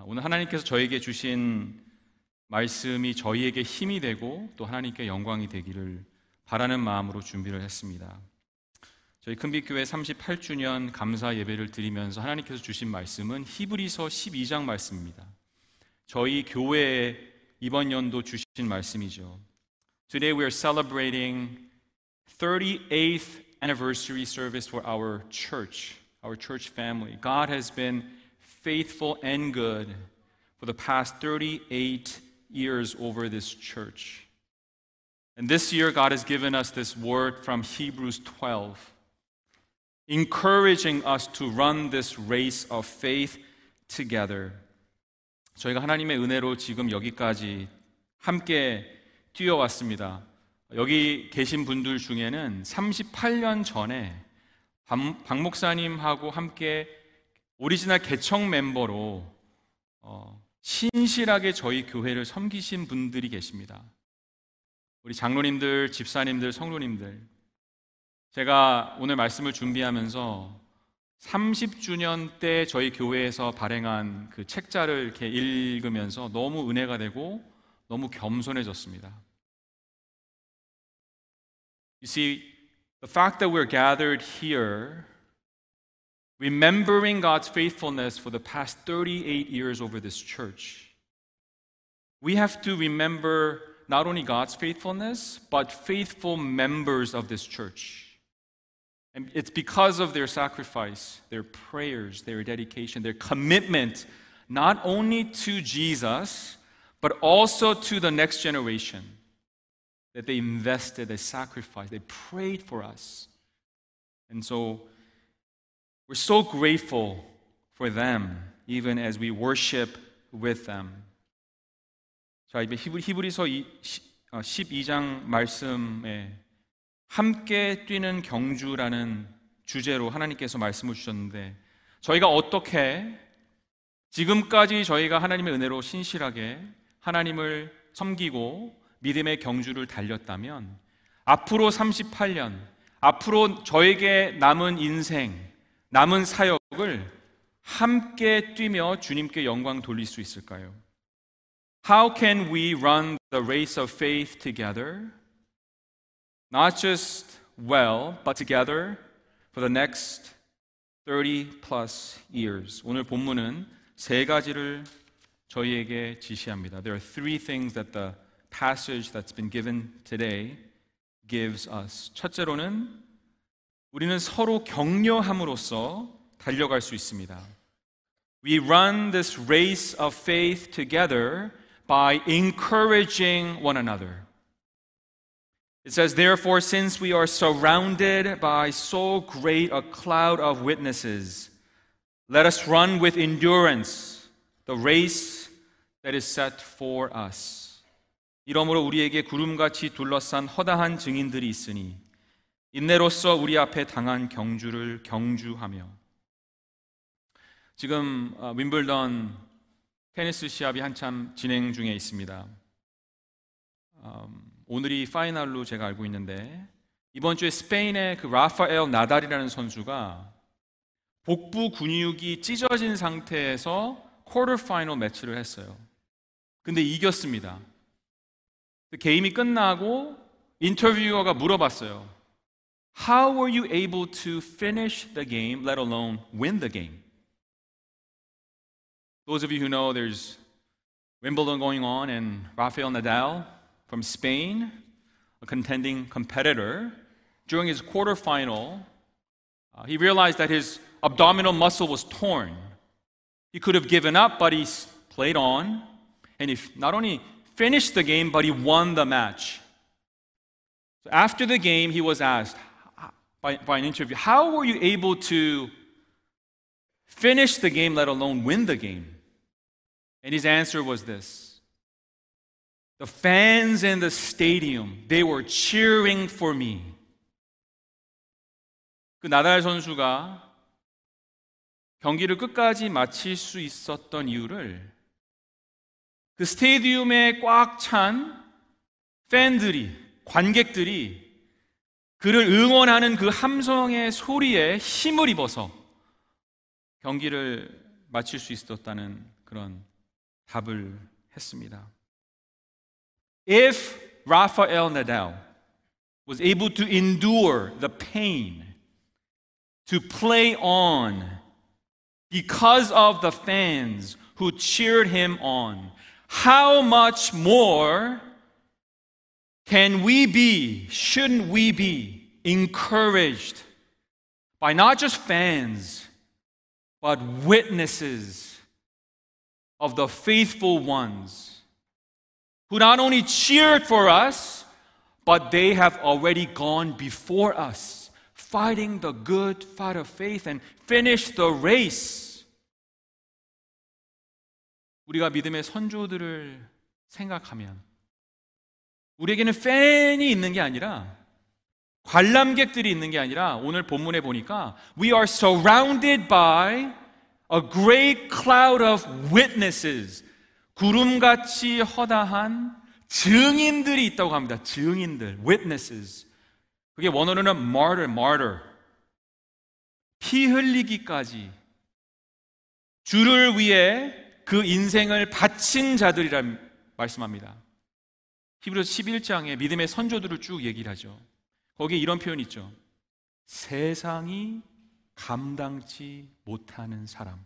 아, 오늘 하나님께서 저에게 주신 말씀이 저희에게 힘이 되고 또 하나님께 영광이 되기를 바라는 마음으로 준비를 했습니다. 저희 큰빛교회 38주년 감사 예배를 드리면서 하나님께서 주신 말씀은 히브리서 12장 말씀입니다. 저희 교회에 이번 연도 주신 말씀이죠. Today we are celebrating 38th anniversary service for our church, our church family. God has been faithful and good for the past 38 years over this church. And this year, God has given us this word from Hebrews 12, encouraging us to run this race of faith together. 저희가 하나님의 은혜로 지금 여기까지 함께 뛰어왔습니다. 여기 계신 분들 중에는 38년 전에 박, 박 목사님하고 함께 오리지널 개척 멤버로 어, 신실하게 저희 교회를 섬기신 분들이 계십니다. 우리 장로님들, 집사님들, 성로님들. 제가 오늘 말씀을 준비하면서 30주년 때 저희 교회에서 발행한 그 책자를 이렇게 읽으면서 너무 은혜가 되고 너무 겸손해졌습니다. You see, the fact that we're gathered here, remembering God's faithfulness for the past 38 years over this church, we have to remember not only God's faithfulness, but faithful members of this church. And it's because of their sacrifice, their prayers, their dedication, their commitment, not only to Jesus, but also to the next generation, that they invested, they sacrificed, they prayed for us. And so we're so grateful for them, even as we worship with them. 자, 이제 히브리서 12장 말씀에 함께 뛰는 경주라는 주제로 하나님께서 말씀을 주셨는데 저희가 어떻게 지금까지 저희가 하나님의 은혜로 신실하게 하나님을 섬기고 믿음의 경주를 달렸다면 앞으로 38년, 앞으로 저에게 남은 인생, 남은 사역을 함께 뛰며 주님께 영광 돌릴 수 있을까요? How can we run the race of faith together? Not just well, but together for the next 30 plus years. 오늘 본문은 세 가지를 저희에게 지시합니다. There are three things that the passage that's been given today gives us. 첫째로는 우리는 서로 격려함으로써 달려갈 수 있습니다. We run this race of faith together by encouraging one another. It says, Therefore, since we are surrounded by so great a cloud of witnesses, let us run with endurance the race that is set for us. 이러므로 우리에게 구름같이 둘러싼 허다한 증인들이 있으니 인내로서 우리 앞에 당한 경주를 경주하며 지금 윈블던 테니스 시합이 한참 진행 중에 있습니다. 음, 오늘이 파이널로 제가 알고 있는데 이번 주에 스페인의 그 라파엘 나달이라는 선수가 복부 근육이 찢어진 상태에서 쿼터 파이널 매치를 했어요. 근데 이겼습니다. 그 게임이 끝나고 인터뷰어가 물어봤어요. How were you able to finish the game, let alone win the game? Those of you who know there's Wimbledon going on and Rafael Nadal from Spain, a contending competitor, during his quarterfinal, uh, he realized that his abdominal muscle was torn. He could have given up, but he played on, and he not only finished the game, but he won the match. So after the game, he was asked by, by an interview, How were you able to finish the game, let alone win the game? And his answer was this The fans in the stadium, they were cheering for me. 그 나달 선수가 경기를 끝까지 마칠 수 있었던 이유를 그 스테디움에 꽉 찬 팬들이, 관객들이 그를 응원하는 그 함성의 소리에 힘을 입어서 경기를 마칠 수 있었다는 그런 답을 했습니다. If Rafael Nadal was able to endure the pain to play on because of the fans who cheered him on, how much more can we be, shouldn't we be, encouraged by not just fans, but witnesses of the faithful ones who not only cheered for us, but they have already gone before us, fighting the good fight of faith and finished the race. 우리가 믿음의 선조들을 생각하면 우리에게는 팬이 있는 게 아니라 관람객들이 있는 게 아니라 오늘 본문에 보니까 we are surrounded by a great cloud of witnesses. 구름같이 허다한 증인들이 있다고 합니다. 증인들, witnesses. 그게 원어로는 martyr, martyr. 피 흘리기까지 주를 위해 그 인생을 바친 자들이란 말씀합니다. 히브리서 11장에 믿음의 선조들을 쭉 얘기를 하죠. 거기에 이런 표현이 있죠. 세상이 감당치 못하는 사람.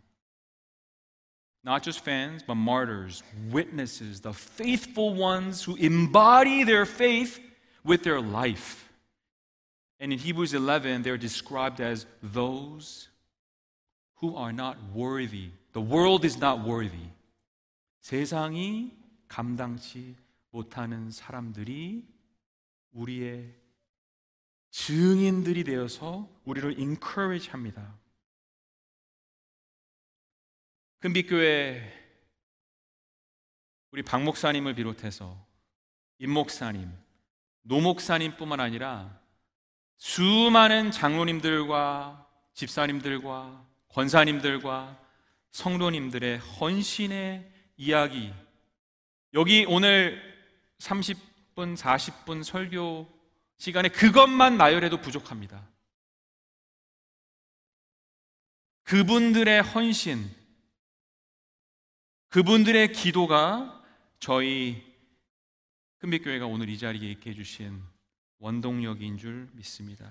Not just fans, but martyrs, witnesses, the faithful ones who embody their faith with their life. And in Hebrews 11, they're described as those who are not worthy. The world is not worthy. 세상이 감당치 못하는 사람들이 우리의 증인들이 되어서 우리를 encourage 합니다. 금빛교회 우리 박 목사님을 비롯해서 임 목사님, 노 목사님뿐만 아니라 수많은 장로님들과 집사님들과 권사님들과 성도님들의 헌신의 이야기 여기 오늘 30분, 40분 설교 시간에 그것만 나열해도 부족합니다. 그분들의 헌신, 그분들의 기도가 저희 큰빛교회가 오늘 이 자리에 있게 해주신 원동력인 줄 믿습니다.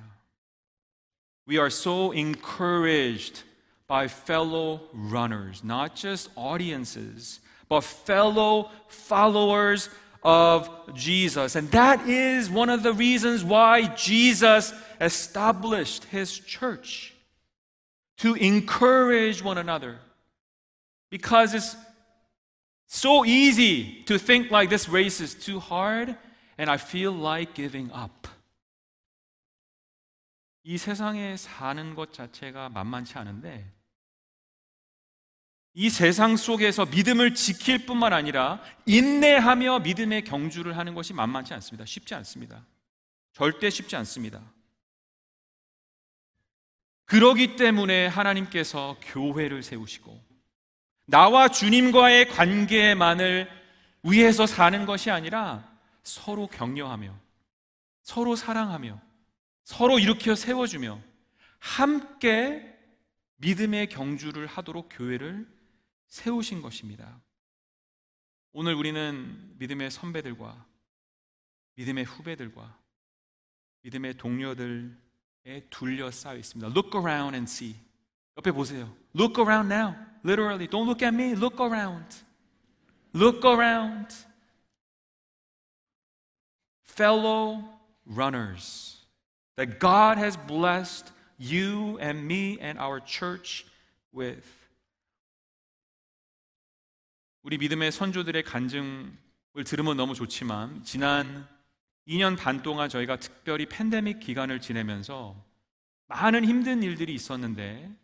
We are so encouraged by fellow runners, not just audiences, but fellow followers of Jesus. And that is one of the reasons why Jesus established his church to encourage one another. Because it's so easy to think like this race is too hard and I feel like giving up. 이 세상에 사는 것 자체가 만만치 않은데 이 세상 속에서 믿음을 지킬 뿐만 아니라 인내하며 믿음의 경주를 하는 것이 만만치 않습니다. 쉽지 않습니다. 절대 쉽지 않습니다. 그러기 때문에 하나님께서 교회를 세우시고 나와 주님과의 관계만을 위해서 사는 것이 아니라 서로 격려하며 서로 사랑하며 서로 일으켜 세워주며 함께 믿음의 경주를 하도록 교회를 세우신 것입니다. 오늘 우리는 믿음의 선배들과 믿음의 후배들과 믿음의 동료들에 둘러싸여 있습니다. Look around and see. 옆에 보세요. Look around now. Literally, don't look at me. Look around. Look around. Fellow runners that God has blessed you and me and our church with. 우리 믿음의 선조들의 간증을 들으면 너무 좋지만 지난 2년 반 동안 저희가 특별히 팬데믹 기간을 지내면서 많은 힘든 일들이 있었는데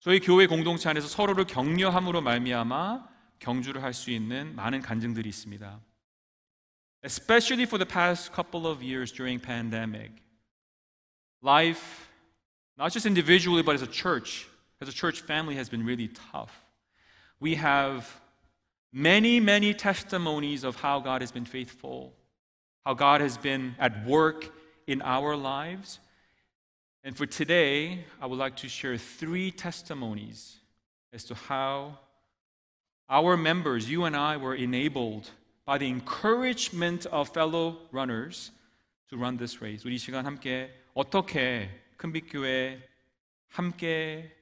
저희 교회 공동체 안에서 서로를 격려함으로 말미암아 경주를 할 수 있는 많은 간증들이 있습니다. Especially for the past couple of years during pandemic. Life not just individually but as a church, as a church family has been really tough. We have many, many testimonies of how God has been faithful, how God has been at work in our lives. And for today, I would like to share three testimonies as to how our members, you and I, were enabled by the encouragement of fellow runners to run this race. 우리 시간 함께 어떻게 큰빛교회 함께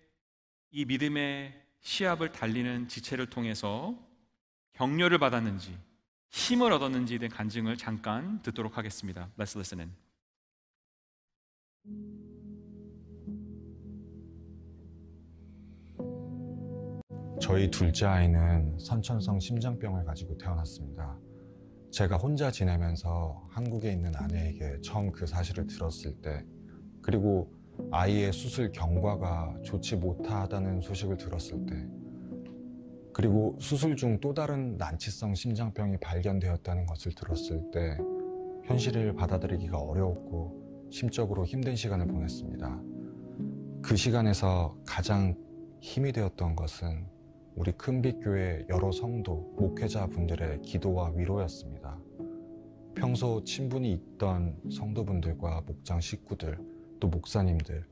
이 믿음의 시합을 달리는 지체를 통해서 격려를 받았는지 힘을 얻었는지에 대한 간증을 잠깐 듣도록 하겠습니다. Let's listen in. 저희 둘째 아이는 선천성 심장병을 가지고 태어났습니다. 제가 혼자 지내면서 한국에 있는 아내에게 처음 그 사실을 들었을 때, 그리고 아이의 수술 경과가 좋지 못하다는 소식을 들었을 때, 그리고 수술 중 또 다른 난치성 심장병이 발견되었다는 것을 들었을 때, 현실을 받아들이기가 어려웠고, 심적으로 힘든 시간을 보냈습니다. 그 시간에서 가장 힘이 되었던 것은 우리 큰빛교회 여러 성도, 목회자 분들의 기도와 위로였습니다. 평소 친분이 있던 성도분들과 목장 식구들, 또 목사님들,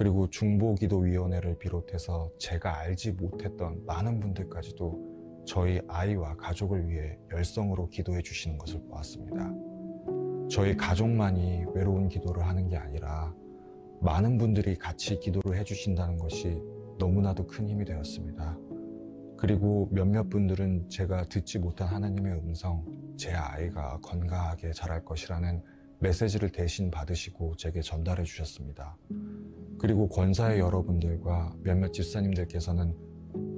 그리고 중보기도위원회를 비롯해서 제가 알지 못했던 많은 분들까지도 저희 아이와 가족을 위해 열성으로 기도해 주시는 것을 보았습니다. 저희 가족만이 외로운 기도를 하는 게 아니라 많은 분들이 같이 기도를 해 주신다는 것이 너무나도 큰 힘이 되었습니다. 그리고 몇몇 분들은 제가 듣지 못한 하나님의 음성, 제 아이가 건강하게 자랄 것이라는 메시지를 대신 받으시고 제게 전달해 주셨습니다. 그리고 권사의 여러분들과 몇몇 집사님들께서는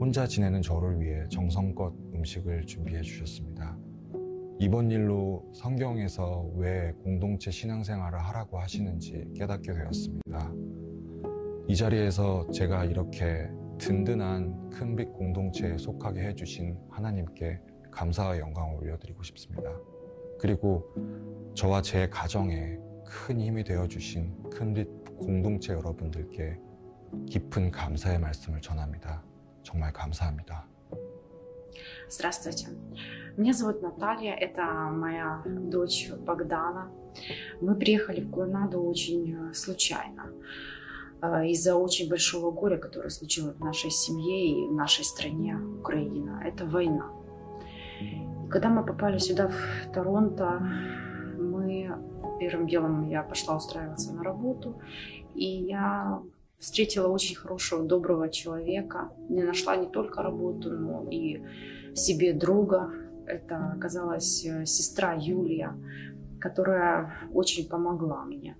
혼자 지내는 저를 위해 정성껏 음식을 준비해 주셨습니다. 이번 일로 성경에서 왜 공동체 신앙생활을 하라고 하시는지 깨닫게 되었습니다. 이 자리에서 제가 이렇게 든든한 큰빛 공동체에 속하게 해주신 하나님께 감사와 영광을 올려드리고 싶습니다. 그리고 저와 제 가정에 큰 힘이 되어주신 큰빛 공동체 여러분들께 깊은 감사의 말씀을 전합니다. 정말 감사합니다. Здравствуйте. Меня зовут Наталья, это моя дочь Богдана. Мы приехали в Клонаду очень случайно из-за очень большого горя, которое случилось в нашей семье и в нашей стране, Украина. Это война. Когда мы попали сюда, в Торонто, мы первым делом я пошла устраиваться на работу, и я встретила очень хорошего, доброго человека. Не нашла не только работу, но и себе друга. Это оказалась сестра Юлия, которая очень помогла мне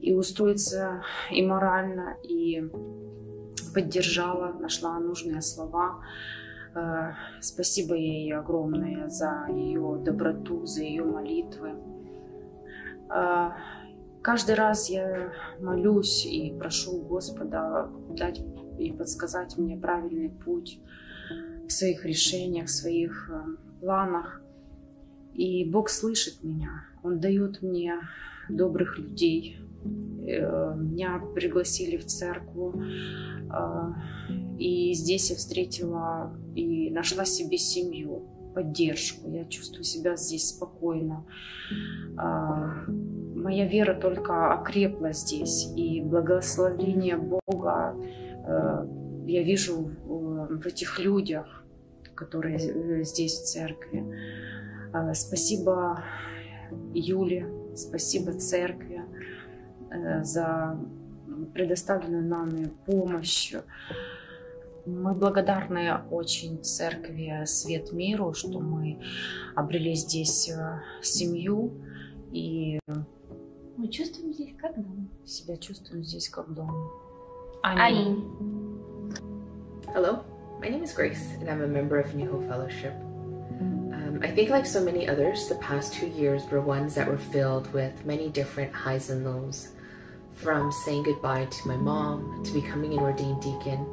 и устроиться и морально, и поддержала, нашла нужные слова. Спасибо ей огромное за ее доброту, за ее молитвы. Каждый раз я молюсь и прошу Господа дать и подсказать мне правильный путь в своих решениях, в своих планах. И Бог слышит меня. Он дает мне добрых людей. Меня пригласили в церковь. И здесь я встретила и нашла себе семью, поддержку. Я чувствую себя здесь спокойно. Моя вера только окрепла здесь. И благословение Бога я вижу в этих людях, которые здесь в церкви. Спасибо Юле, спасибо церкви за предоставленную нами помощь. Мы благодарны очень церкви Свет Миру, что мы обрели здесь семью и мы чувствуем здесь как дом. Себя чувствуем здесь как дом. Аминь. Hello, my name is Grace, and I'm a member of New Hope Fellowship. Um, I think, like so many others, the past two years were ones that were filled with many different highs and lows. From saying goodbye to my mom to becoming an ordained deacon,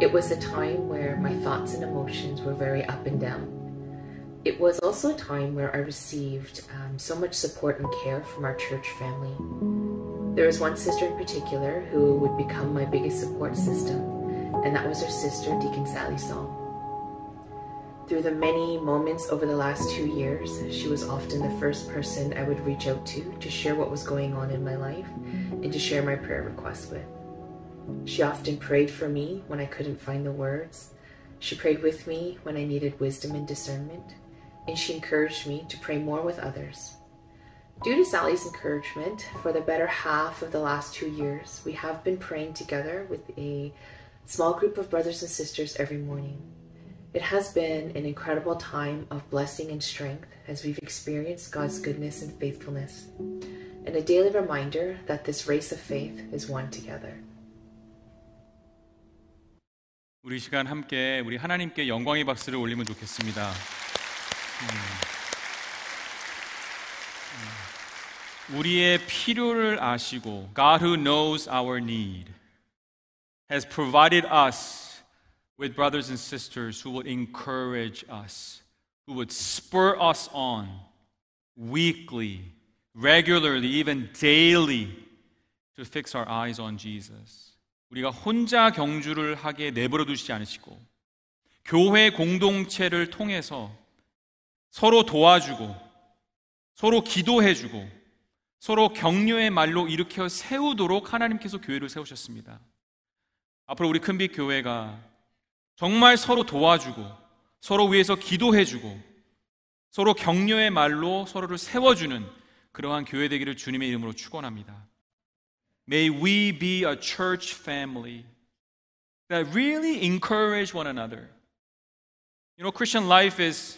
it was a time where my thoughts and emotions were very up and down. It was also a time where I received um, so much support and care from our church family. There was one sister in particular who would become my biggest support system, and that was her sister, Deacon Sally Song. Through the many moments over the last two years, she was often the first person I would reach out to to share what was going on in my life and to share my prayer requests with. She often prayed for me when I couldn't find the words. She prayed with me when I needed wisdom and discernment, and she encouraged me to pray more with others. Due to Sally's encouragement, for the better half of the last two years, we have been praying together with a small group of brothers and sisters every morning. It has been an incredible time of blessing and strength as we've experienced God's goodness and faithfulness, and a daily reminder that this race of faith is won together. 우리 시간 함께 우리 하나님께 영광의 박수를 올리면 좋겠습니다. 음. 우리의 필요를 아시고 God who knows our need has provided us with brothers and sisters who would encourage us, who would spur us on weekly, regularly, even daily to fix our eyes on Jesus. 우리가 혼자 경주를 하게 내버려 두시지 않으시고 교회 공동체를 통해서 서로 도와주고 서로 기도해 주고 서로 격려의 말로 일으켜 세우도록 하나님께서 교회를 세우셨습니다. 앞으로 우리 큰빛 교회가 정말 서로 도와주고 서로 위해서 기도해주고 서로 격려의 말로 서로를 세워주는 그러한 교회 되기를 주님의 이름으로 축원합니다. May we be a church family that really encourage one another. You know, Christian life is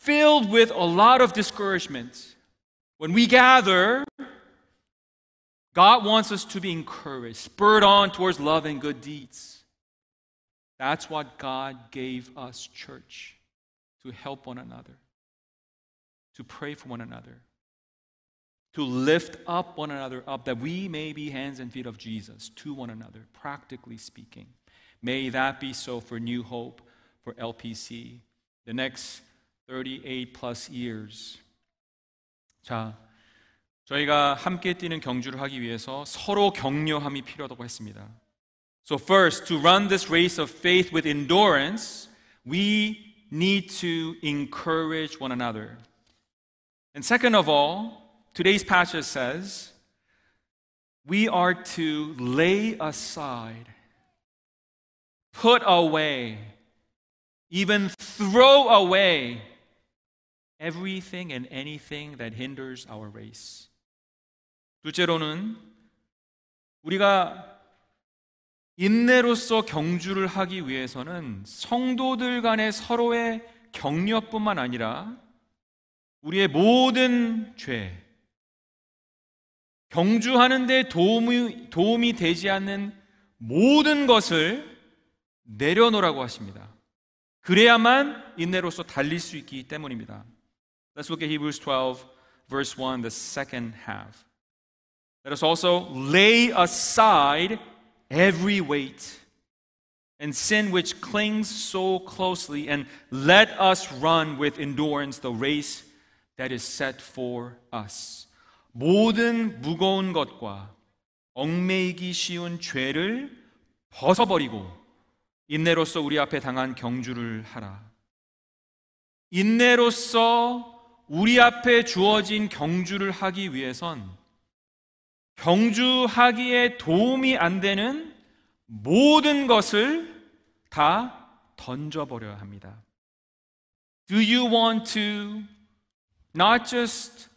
filled with a lot of discouragement. When we gather, God wants us to be encouraged, spurred on towards love and good deeds. That's what God gave us, church, to help one another, to pray for one another, to lift up one another up, that we may be hands and feet of Jesus to one another, practically speaking. May that be so for New Hope, for LPC, the next 38 plus years. 자, 저희가 함께 뛰는 경주를 하기 위해서 서로 격려함이 필요하다고 했습니다. So first, to run this race of faith with endurance, we need to encourage one another. And second of all, today's passage says, we are to lay aside, put away, even throw away everything and anything that hinders our race. 둘째로는 우리가 인내로서 경주를 하기 위해서는 성도들 간의 서로의 격려뿐만 아니라 우리의 모든 죄, 경주하는데 도움이, 도움이 되지 않는 모든 것을 내려놓으라고 하십니다. 그래야만 인내로서 달릴 수 있기 때문입니다. Let's look at Hebrews 12, verse 1, the second half. Let us also lay aside every weight and sin which clings so closely, and let us run with endurance the race that is set for us. 모든 무거운 것과 얽매이기 쉬운 죄를 벗어버리고 인내로서 우리 앞에 당한 경주를 하라. 인내로서 우리 앞에 주어진 경주를 하기 위해선 경주하기에 도움이 안 되는 모든 것을 다 던져버려야 합니다. Do you want to not just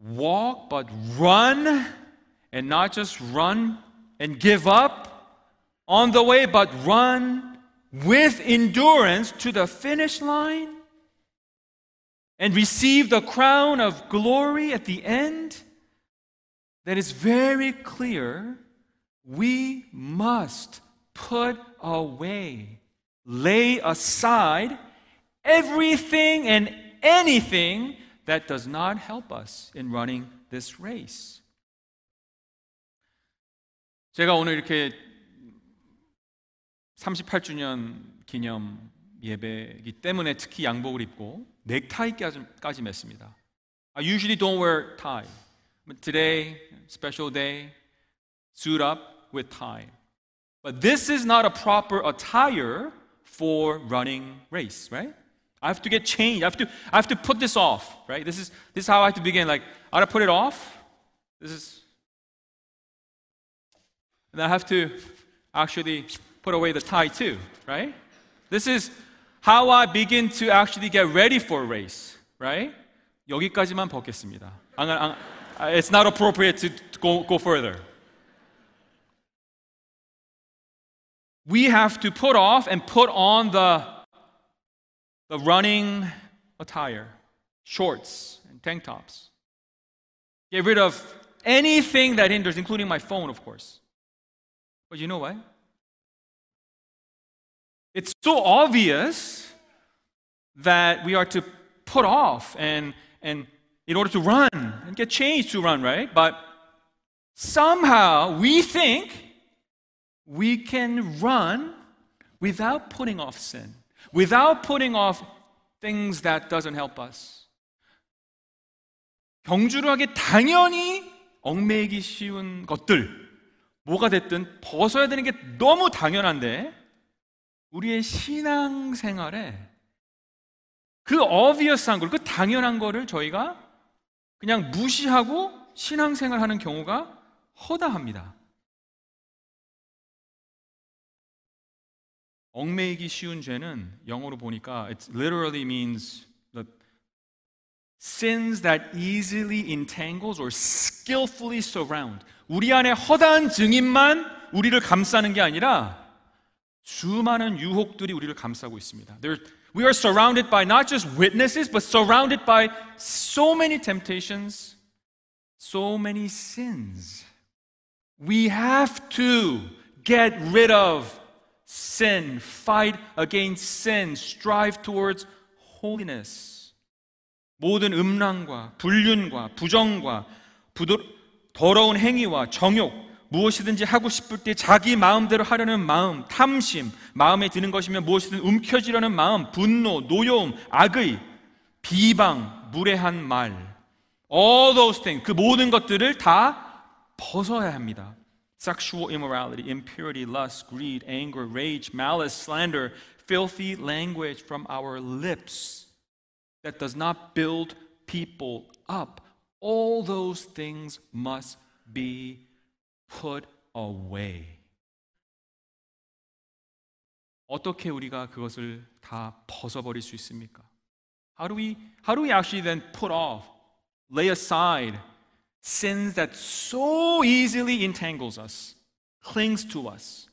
walk, but run, and not just run and give up on the way, but run with endurance to the finish line and receive the crown of glory at the end? That is very clear. We must put away, lay aside everything and anything that does not help us in running this race. 제가 오늘 이렇게 38주년 기념 예배이기 때문에 특히 양복을 입고 넥타이까지 맸습니다. I usually don't wear tie. But today, special day, suit up with tie. But this is not a proper attire for running race, right? I have to get changed. I have to, I have to put this off, right? This is, this is how I have to begin. Like, I have to put it off. This is, and I have to actually put away the tie too, right? This is how I begin to actually get ready for a race, right? 여기까지만 벗겠습니다. 안, 안, uh, it's not appropriate to go, go further. We have to put off and put on the, the running attire, shorts and tank tops. Get rid of anything that hinders, including my phone, of course. But you know what? It's so obvious that we are to put off and, and in order to run and get changed to run, right? But somehow we think we can run without putting off sin, without putting off things that doesn't help us. 경주하게 당연히 얽매이기 쉬운 것들, 뭐가 됐든 벗어야 되는 게 너무 당연한데, 우리의 신앙생활에 그 obvious한 걸, 그 당연한 거를 저희가 그냥 무시하고 신앙생활 하는 경우가 허다합니다. 얽매이기 쉬운 죄는 영어로 보니까 it literally means the sins that easily entangles or skillfully surround. 우리 안에 허다한 증인만 우리를 감싸는 게 아니라 수많은 유혹들이 우리를 감싸고 있습니다. There, we are surrounded by not just witnesses, but surrounded by so many temptations, so many sins. We have to get rid of sin, fight against sin, strive towards holiness. 모든 음란과 불륜과 부정과 부도, 더러운 행위와 정욕, 무엇이든지 하고 싶을 때 자기 마음대로 하려는 마음, 탐심, 마음에 드는 것이면 무엇이든 움켜쥐려는 마음, 분노, 노여움, 악의, 비방, 무례한 말, all those things, 그 모든 것들을 다 벗어야 합니다. sexual immorality, impurity, lust, greed, anger, rage, malice, slander, filthy language from our lips that does not build people up. All those things must be put away. 어떻게 우리가 그것을 다 벗어버릴 수 있습니까? How do we how do we actually then put off, lay aside sins that so easily entangles us, clings to us?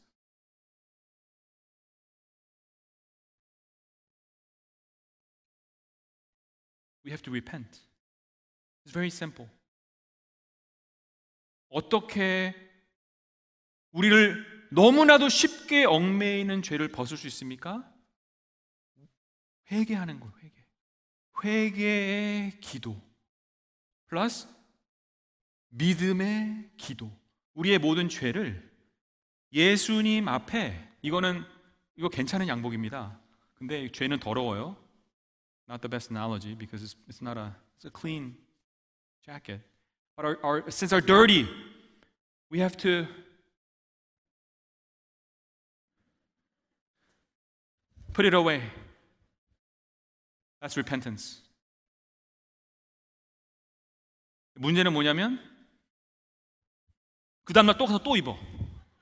We have to repent. It's very simple. 어떻게 우리를 너무나도 쉽게 얽매이는 죄를 벗을 수 있습니까? 회개하는 거예요, 회개. 회개의 기도. 플러스 믿음의 기도. 우리의 모든 죄를 예수님 앞에 이거는 이거 괜찮은 양복입니다. 근데 죄는 더러워요. Not the best analogy because it's, it's not a it's a clean jacket. But our, our sins are dirty. We have to put it away. That's repentance. 문제는 뭐냐면 그 다음날 또 가서 또 입어.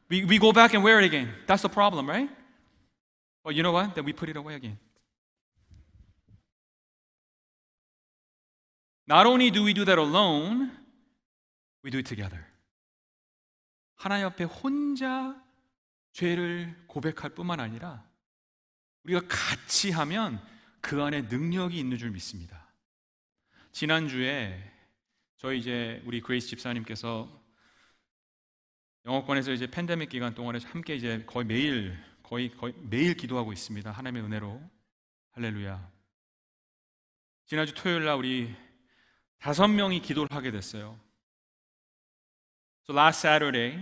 We, we go back and wear it again. That's the problem, right? But you know what? Then we put it away again. Not only do we do that alone, we do it together. 하나님 앞에 혼자 죄를 고백할 뿐만 아니라 우리가 같이 하면 그 안에 능력이 있는 줄 믿습니다. 지난주에 저희 이제 우리 그레이스 집사님께서 영어권에서 이제 팬데믹 기간 동안에 함께 이제 거의 매일 거의 거의 매일 기도하고 있습니다. 하나님의 은혜로 할렐루야. 지난주 토요일 날 우리 다섯 명이 기도를 하게 됐어요. So last Saturday,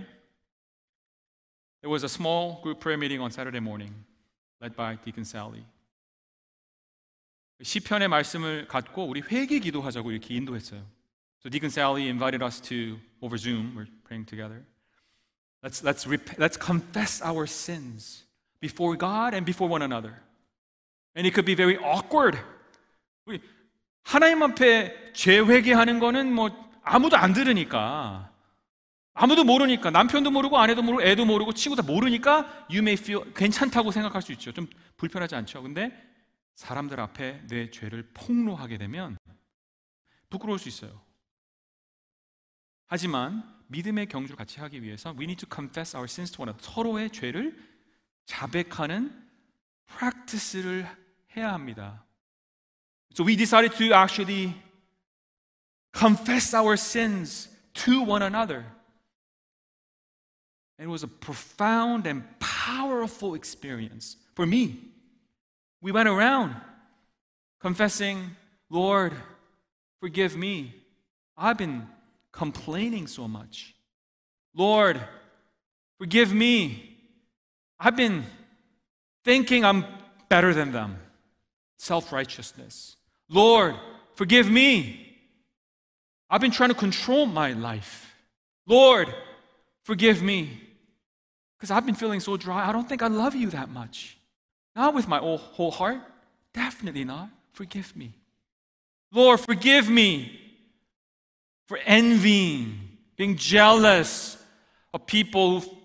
there was a small group prayer meeting on Saturday morning, led by Deacon Sally. 시편의 말씀을 갖고 우리 회개 기도하자고 이렇게 인도했어요. So Deacon Sally invited us to over Zoom. We're praying together. Let's let's rep- let's confess our sins before God and before one another. And it could be very awkward. 우리 하나님 앞에 죄 회개하는 거는 뭐 아무도 안 들으니까 아무도 모르니까 남편도 모르고 아내도 모르고 애도 모르고 친구 다 모르니까 you may feel 괜찮다고 생각할 수 있죠. 좀 불편하지 않죠. 근데 사람들 앞에 내 죄를 폭로하게 되면 부끄러울 수 있어요. 하지만 믿음의 경주를 같이 하기 위해서 we need to confess our sins to one another. 서로의 죄를 자백하는 practice를 해야 합니다. So we decided to actually confess our sins to one another. It was a profound and powerful experience for me. We went around confessing, Lord, forgive me. I've been complaining so much. Lord, forgive me. I've been thinking I'm better than them. Self righteousness. Lord, forgive me. I've been trying to control my life. Lord, forgive me. Because I've been feeling so dry. I don't think I love you that much. Not with my whole heart. Definitely not. Forgive me. Lord, forgive me for envying, being jealous of people who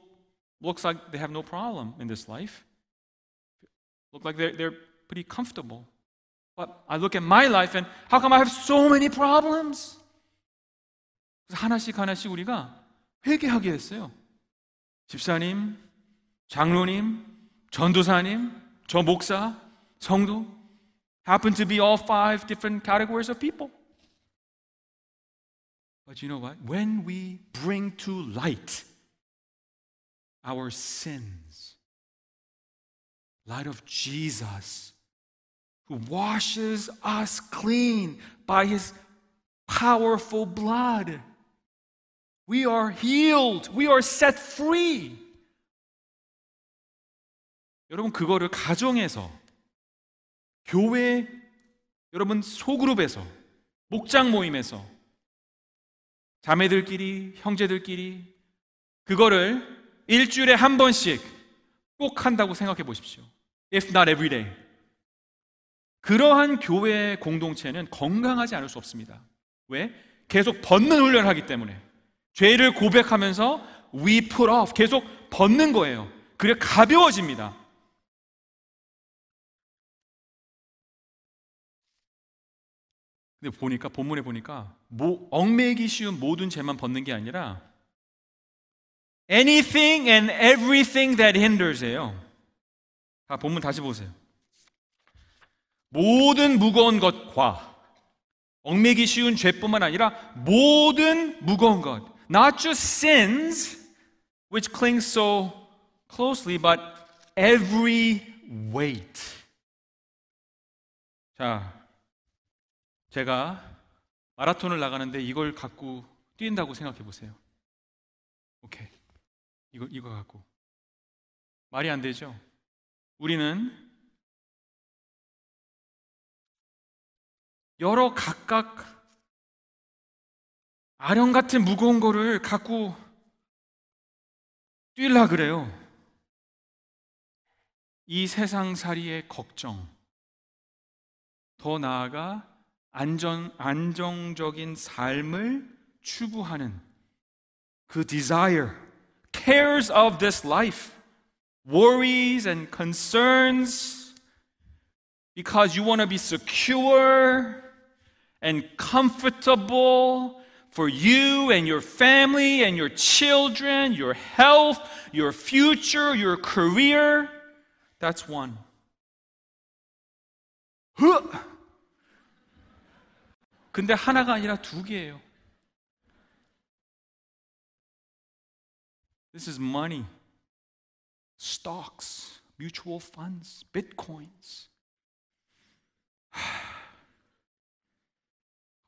looks like they have no problem in this life. Look like they're, they're pretty comfortable. But I look at my life and how come I have so many problems? 그래서 하나씩 하나씩 우리가 회개하게 했어요. 집사님, 장로님, 전도사님, 저 목사, 성도 happen to be all five different categories of people. But you know what? When we bring to light our sins, light of Jesus, who washes us clean by his powerful blood, we are healed. We are set free. 여러분, 그거를 가정에서, 교회, 여러분 소그룹에서, 목장 모임에서, 자매들끼리, 형제들끼리, 그거를 일주일에 한 번씩 꼭 한다고 생각해 보십시오. If not every day. 그러한 교회 공동체는 건강하지 않을 수 없습니다. 왜? 계속 벗는 훈련을 하기 때문에. 죄를 고백하면서 we put off 계속 벗는 거예요. 그래 가벼워집니다. 근데 보니까 본문에 보니까 모, 얽매기 쉬운 모든 죄만 벗는 게 아니라 anything and everything that hinders예요. 자, 본문 다시 보세요. 모든 무거운 것과 얽매기 쉬운 죄뿐만 아니라 모든 무거운 것 Not just sins, which cling so closely, but every weight. 자, 제가 마라톤을 나가는데 이걸 갖고 뛴다고 생각해 보세요. 오케이. 이거, 이거 갖고. 말이 안 되죠? 우리는 여러 각각 아령 같은 무거운 거를 갖고 뛰려 그래요. 이 세상살이의 걱정, 더 나아가 안전, 안정적인 삶을 추구하는 그 desire, cares of this life, worries and concerns, because you want to be secure and comfortable for you and your family and your children, your health, your future, your career. That's one. 근데 하나가 아니라 두 개예요. This is money, stocks, mutual funds, bitcoins.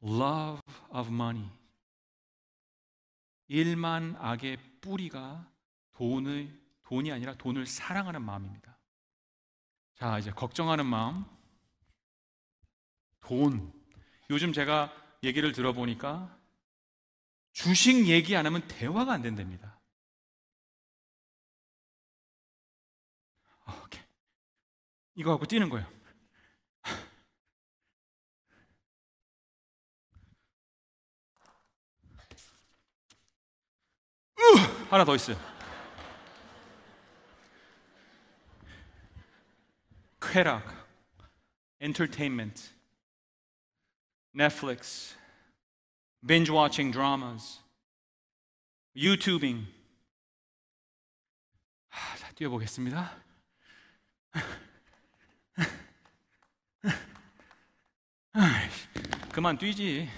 Love of money. 일만 악의 뿌리가 돈을 돈이 아니라 돈을 사랑하는 마음입니다. 자, 이제 걱정하는 마음. 돈. 요즘 제가 얘기를 들어보니까 주식 얘기 안 하면 대화가 안 된답니다. 오케이. 이거 갖고 뛰는 거예요. 하나 더 있어요. 쾌락, entertainment, Netflix, binge watching dramas, YouTubing. 하, 자, 뛰어보겠습니다. 그만 뛰지.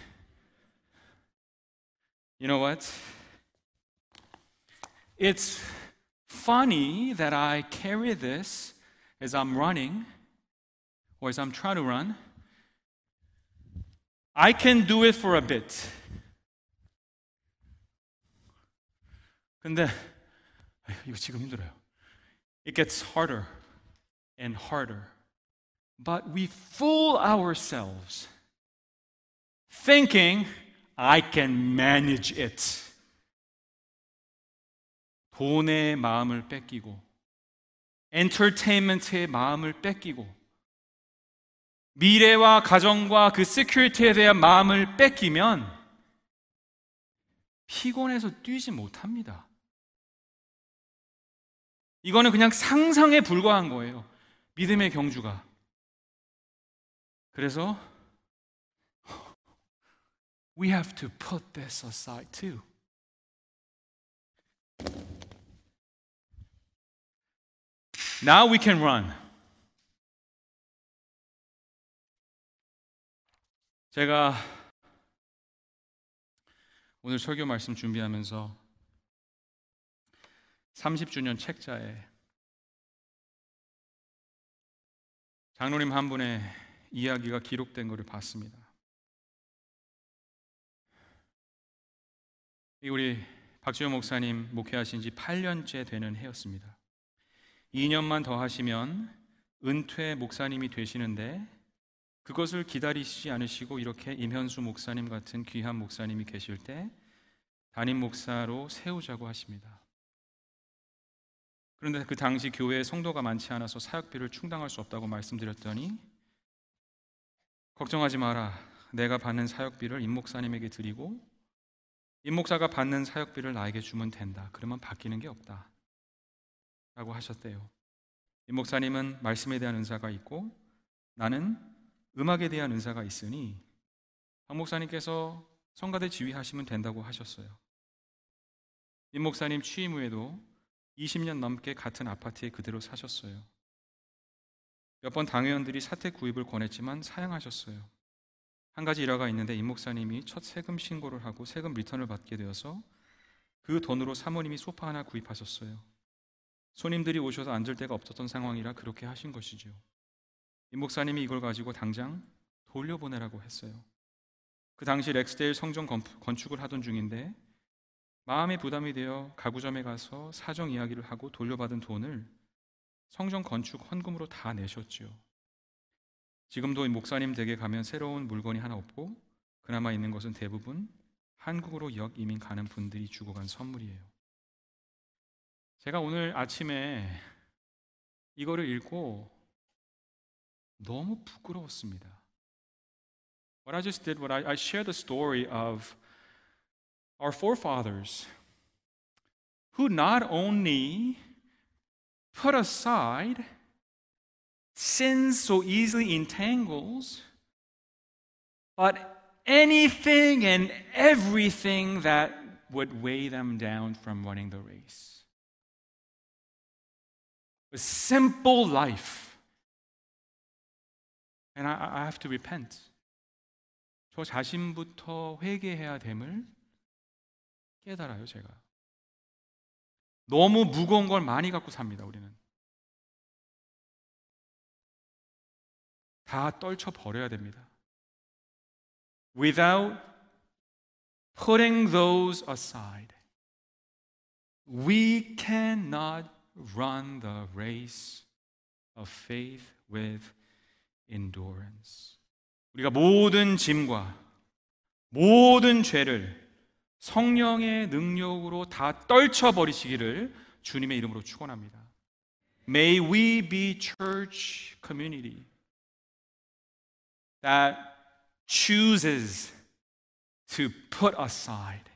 You know what? It's funny that I carry this as I'm running or as I'm trying to run. I can do it for a bit. 근데 이거 지금 힘들어요. It gets harder and harder. But we fool ourselves thinking I can manage it. 돈의 마음을 뺏기고, 엔터테인먼트의 마음을 뺏기고, 미래와 가정과 그 security에 대한 마음을 뺏기면 피곤해서 뛰지 못합니다. 이거는 그냥 상상에 불과한 거예요. 믿음의 경주가. 그래서 we have to put this aside too. Now we can run. 제가 오늘 설교 말씀 준비하면서 30주년 책자에 장로님 한 분의 이야기가 기록된 것을 봤습니다. 우리 박지호 목사님 목회하신 지 8년째 되는 해였습니다. 2년만 더 하시면 은퇴 목사님이 되시는데 그것을 기다리시지 않으시고 이렇게 임현수 목사님 같은 귀한 목사님이 계실 때 담임 목사로 세우자고 하십니다. 그런데 그 당시 교회에 성도가 많지 않아서 사역비를 충당할 수 없다고 말씀드렸더니 걱정하지 마라. 내가 받는 사역비를 임 목사님에게 드리고 임 목사가 받는 사역비를 나에게 주면 된다. 그러면 바뀌는 게 없다. 라고 하셨대요. 임 목사님은 말씀에 대한 은사가 있고 나는 음악에 대한 은사가 있으니 박 목사님께서 성가대 지휘하시면 된다고 하셨어요. 임 목사님 취임 후에도 20년 넘게 같은 아파트에 그대로 사셨어요. 몇 번 당회원들이 사택 구입을 권했지만 사양하셨어요. 한 가지 일화가 있는데 임 목사님이 첫 세금 신고를 하고 세금 리턴을 받게 되어서 그 돈으로 사모님이 소파 하나 구입하셨어요. 손님들이 오셔서 앉을 데가 없었던 상황이라 그렇게 하신 것이죠. 임 목사님이 이걸 가지고 당장 돌려보내라고 했어요. 그 당시 렉스데일 성전 건축을 하던 중인데 마음의 부담이 되어 가구점에 가서 사정 이야기를 하고 돌려받은 돈을 성전 건축 헌금으로 다 내셨지요. 지금도 이 목사님 댁에 가면 새로운 물건이 하나 없고 그나마 있는 것은 대부분 한국으로 역 이민 가는 분들이 주고 간 선물이에요. 제가 오늘 아침에 이거를 읽고 너무 부끄러웠습니다. What I just did, what I, I shared the story of our forefathers who not only put aside sins so easily entangles, but anything and everything that would weigh them down from running the race. A simple life. And I, I have to repent. 저 자신부터 회개해야 됨을 깨달아요, 제가. 너무 무거운 걸 많이 갖고 삽니다, 우리는. 다 떨쳐 버려야 됩니다. Without putting those aside, we cannot run the race of faith with endurance. 우리가 모든 짐과 모든 죄를 성령의 능력으로 다 떨쳐버리시기를 주님의 이름으로 축원합니다. May we be church community that chooses to put aside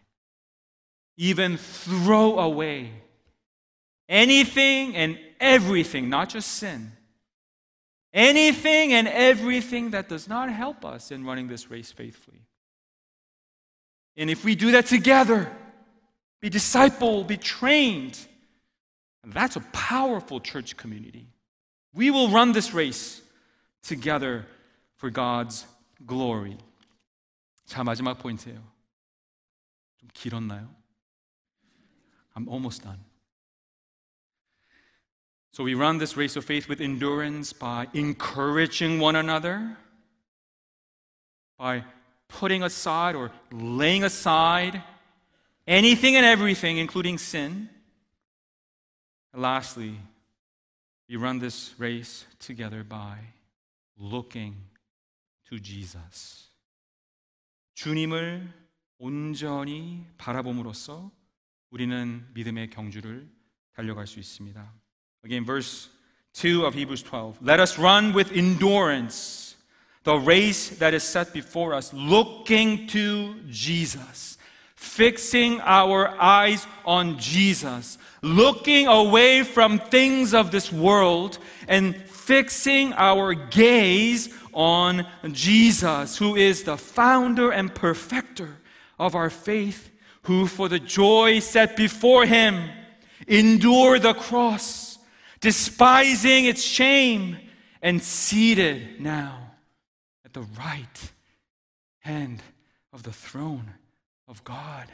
even throw away anything and everything, not just sin, anything and everything that does not help us in running this race faithfully. And if we do that together, be discipled, be trained, that's a powerful church community. We will run this race together for God's glory. 자, 마지막 포인트예요. 좀 길었나요? I'm almost done. So we run this race of faith with endurance by encouraging one another, by putting aside or laying aside anything and everything, including sin. And lastly, we run this race together by looking to Jesus. 주님을 온전히 바라봄으로써 우리는 믿음의 경주를 달려갈 수 있습니다. Again, verse 2 of Hebrews 12. Let us run with endurance the race that is set before us, looking to Jesus, fixing our eyes on Jesus, looking away from things of this world and fixing our gaze on Jesus, who is the founder and perfecter of our faith, who for the joy set before him endured the cross, despising its shame, and seated now at the right hand of the throne of God.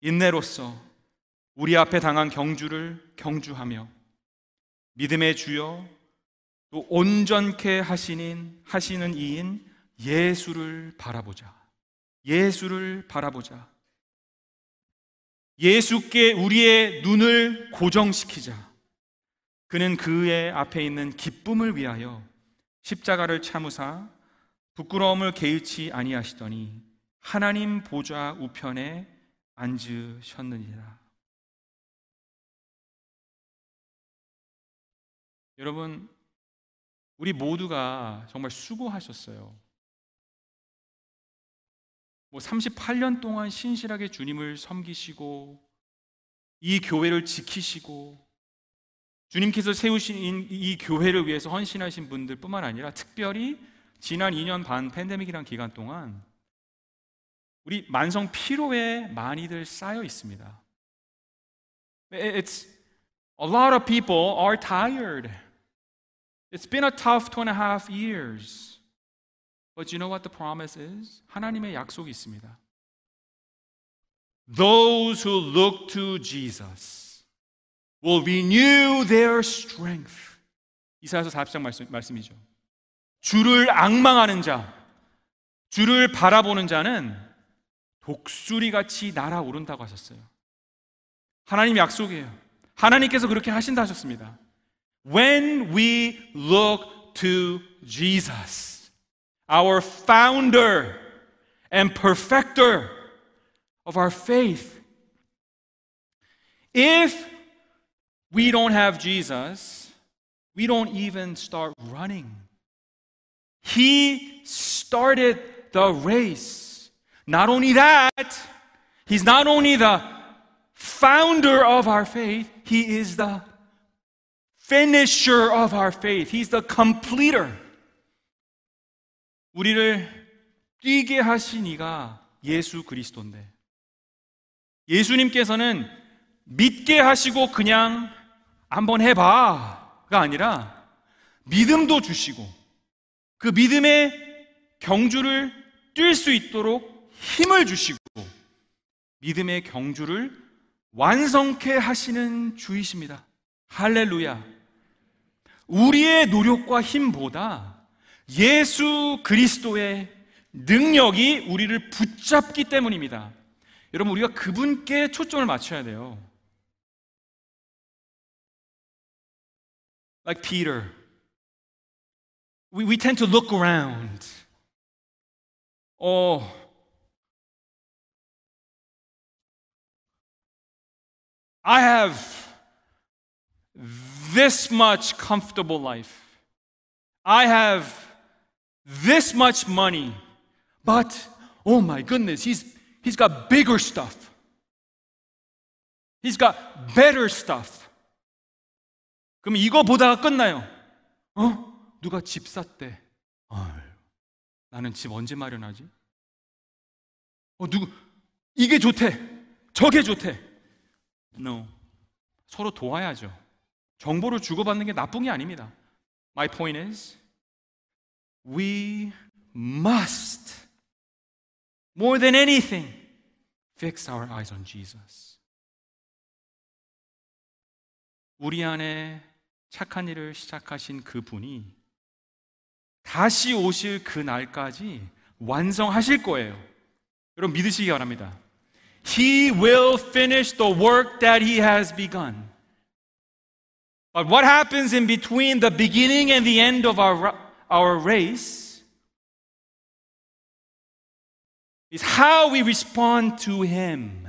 인내로서 우리 앞에 당한 경주를 경주하며 믿음의 주여 또 온전케 하시는 하시는 이인 예수를 바라보자. 예수를 바라보자. 예수께 우리의 눈을 고정시키자. 그는 그의 앞에 있는 기쁨을 위하여 십자가를 참으사 부끄러움을 개의치 아니하시더니 하나님 보좌 우편에 앉으셨느니라. 여러분, 우리 모두가 정말 수고하셨어요. 뭐 38년 동안 신실하게 주님을 섬기시고 이 교회를 지키시고 주님께서 세우신 이 교회를 위해서 헌신하신 분들 뿐만 아니라 특별히 지난 2년 반 팬데믹이란 기간 동안 우리 만성 피로에 많이들 쌓여 있습니다. It's a lot of people are tired. It's been a tough two and a half years. But you know what the promise is? 하나님의 약속이 있습니다. Those who look to Jesus will renew their strength. 이사야서 40장 말씀, 말씀이죠. 주를 악망하는 자, 주를 바라보는 자는 독수리 같이 날아오른다고 하셨어요. 하나님 약속이에요. 하나님께서 그렇게 하신다 하셨습니다. When we look to Jesus, our founder and perfecter of our faith, if we don't have Jesus, we don't even start running. He started the race. Not only that, He's not only the founder of our faith, He is the finisher of our faith. He's the completer. 우리를 뛰게 하신 이가 예수 그리스도인데 예수님께서는 믿게 하시고 그냥 한번 해봐가 아니라 믿음도 주시고 그 믿음의 경주를 뛸 수 있도록 힘을 주시고 믿음의 경주를 완성케 하시는 주이십니다. 할렐루야. 우리의 노력과 힘보다 예수 그리스도의 능력이 우리를 붙잡기 때문입니다. 여러분, 우리가 그분께 초점을 맞춰야 돼요. Like Peter. We, we tend to look around. Oh, I have this much comfortable life. I have this much money. But, oh my goodness, he's, he's got bigger stuff. He's got better stuff. 그럼 이거 보다가 끝나요. 어? 누가 집 샀대. 아유, 나는 집 언제 마련하지? 어, 누구, 이게 좋대. 저게 좋대. No. 서로 도와야죠. 정보를 주고받는 게 나쁜 게 아닙니다. My point is, we must, more than anything, fix our eyes on Jesus. 우리 안에 착한 일을 시작하신 그 분이 다시 오실 그 날까지 완성하실 거예요. 여러분 믿으시기 바랍니다. He will finish the work that he has begun. But what happens in between the beginning and the end of our, our race is how we respond to him.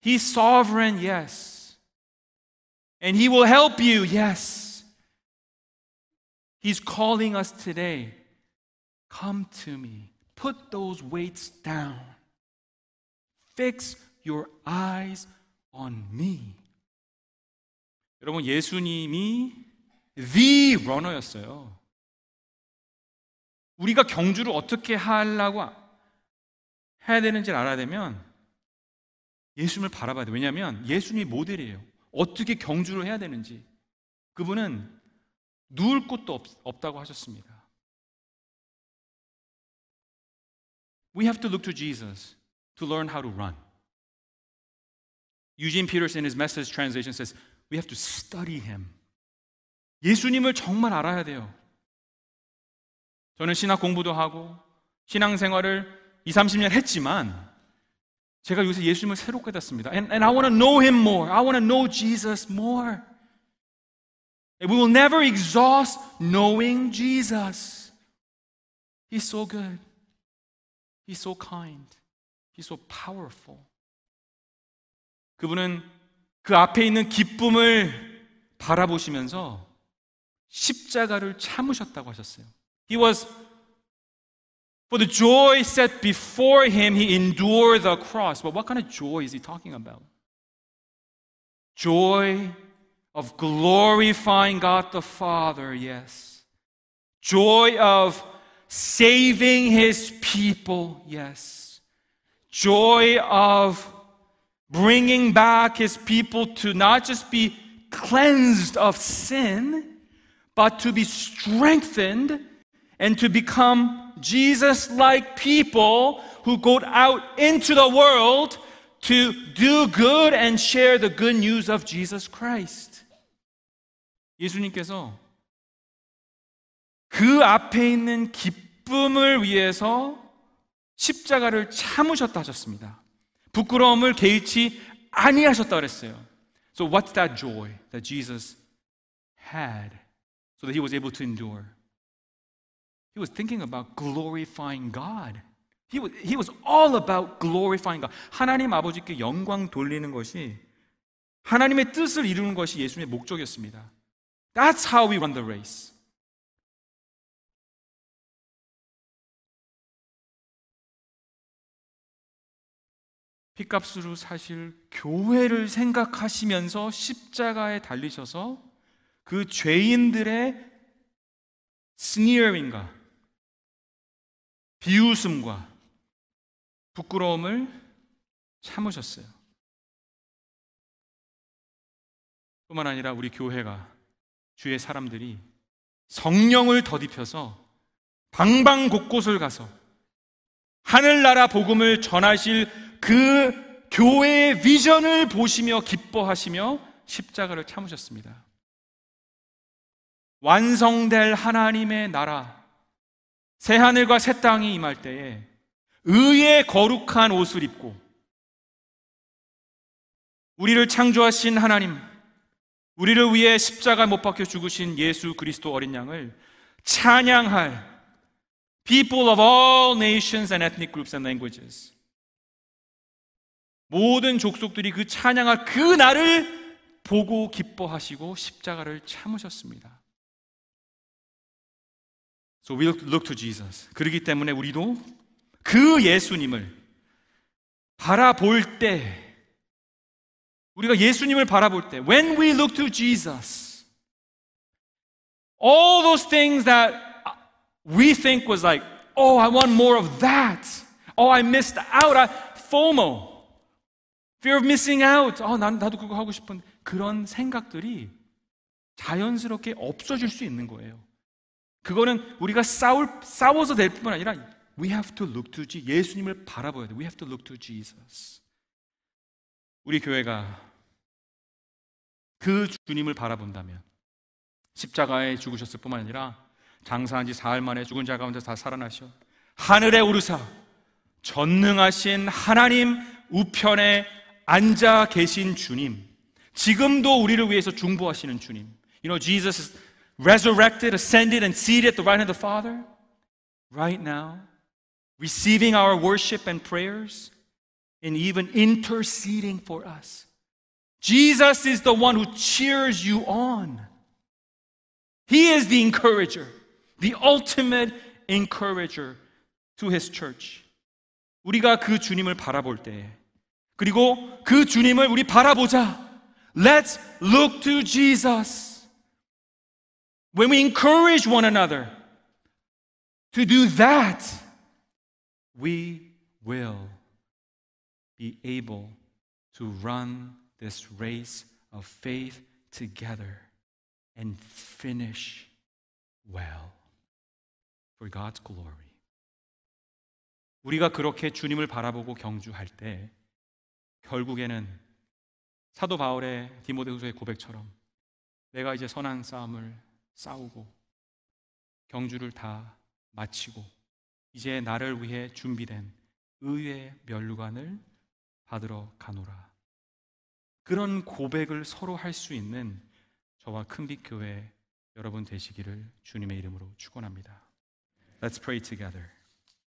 He's sovereign, yes. And he will help you, yes. He's calling us today. Come to me. Put those weights down. Fix your eyes on me. 여러분, 예수님이 the runner였어요. 우리가 경주를 어떻게 하려고 해야 되는지 알아야 되면 예수님을 바라봐야 돼요. 왜냐하면 예수님이 모델이에요. 어떻게 경주를 해야 되는지. 그분은 누울 곳도 없, 없다고 하셨습니다. We have to look to Jesus to learn how to run. Eugene Peterson his message translation says, we have to study him. 예수님을 정말 알아야 돼요. 저는 신학 공부도 하고 신앙 생활을 2, 30년 했지만 제가 요새 예수님을 새로 깨닫습니다. And, and I want to know him more. I want to know Jesus more. And we will never exhaust knowing Jesus. He's so good. He's so kind. He's so powerful. 그분은 그 앞에 있는 기쁨을 바라보시면서 십자가를 참으셨다고 하셨어요. He was For the joy set before him, he endured the cross. But what kind of joy is he talking about? Joy of glorifying God the Father, yes. Joy of saving his people, yes. Joy of bringing back his people to not just be cleansed of sin, but to be strengthened and to become Jesus like people who go out into the world to do good and share the good news of Jesus Christ. 예수님께서 그 앞에 있는 기쁨을 위해서 십자가를 참으셨다 하셨습니다. 부끄러움을 개의치 아니하셨다 그랬어요. So what's that joy that Jesus had So that he was able to endure? He was thinking about glorifying God. He was, he was all about glorifying God. 하나님 아버지께 영광 돌리는 것이 하나님의 뜻을 이루는 것이 예수님의 목적이었습니다. That's how we run the race. 핏값으로 사실 교회를 생각하시면서 십자가에 달리셔서 그 죄인들의 스니어인가 비웃음과 부끄러움을 참으셨어요. 뿐만 아니라 우리 교회가 주의 사람들이 성령을 더딥혀서 방방 곳곳을 가서 하늘나라 복음을 전하실 그 교회의 비전을 보시며 기뻐하시며 십자가를 참으셨습니다. 완성될 하나님의 나라, 새 하늘과 새 땅이 임할 때에 의의 거룩한 옷을 입고 우리를 창조하신 하나님, 우리를 위해 십자가 못 박혀 죽으신 예수 그리스도 어린 양을 찬양할 people of all nations and ethnic groups and languages. 모든 족속들이 그 찬양할 그 날을 보고 기뻐하시고 십자가를 참으셨습니다. So we look to Jesus. 그렇기 때문에 우리도 그 예수님을 바라볼 때 우리가 예수님을 바라볼 때, when we look to Jesus, all those things that we think was like, oh, I want more of that. Oh, I missed out. I, FOMO. Fear of missing out. 어, 난, 나도 그거 하고 싶은 그런 생각들이 자연스럽게 없어질 수 있는 거예요. 그거는 우리가 싸울, 싸워서 될 뿐만 아니라 we have to look to Jesus. 예수님을 바라봐야 돼. We have to look to Jesus. 우리 교회가 그 주님을 바라본다면 십자가에 죽으셨을 뿐만 아니라 장사한 지 사흘 만에 죽은 자 가운데 다 살아나셔 하늘에 오르사 전능하신 하나님 우편에 앉아 계신 주님 지금도 우리를 위해서 중보하시는 주님 You know Jesus resurrected, ascended and seated at the right hand of the Father right now receiving our worship and prayers and even interceding for us. Jesus is the one who cheers you on. He is the encourager, the ultimate encourager to his church. 우리가 그 주님을 바라볼 때, 그리고 그 주님을 우리 바라보자. Let's look to Jesus. When we encourage one another to do that, we will be able to run this race of faith together and finish well for God's glory. 우리가 그렇게 주님을 바라보고 경주할 때 결국에는 사도 바울의 디모데후서의 고백처럼 내가 이제 선한 싸움을 싸우고 경주를 다 마치고 이제 나를 위해 준비된 의의 면류관을 받으러 가노라. 그런 고백을 서로 할 수 있는 저와 큰빛 교회 여러분 되시기를 주님의 이름으로 축원합니다. Let's pray together.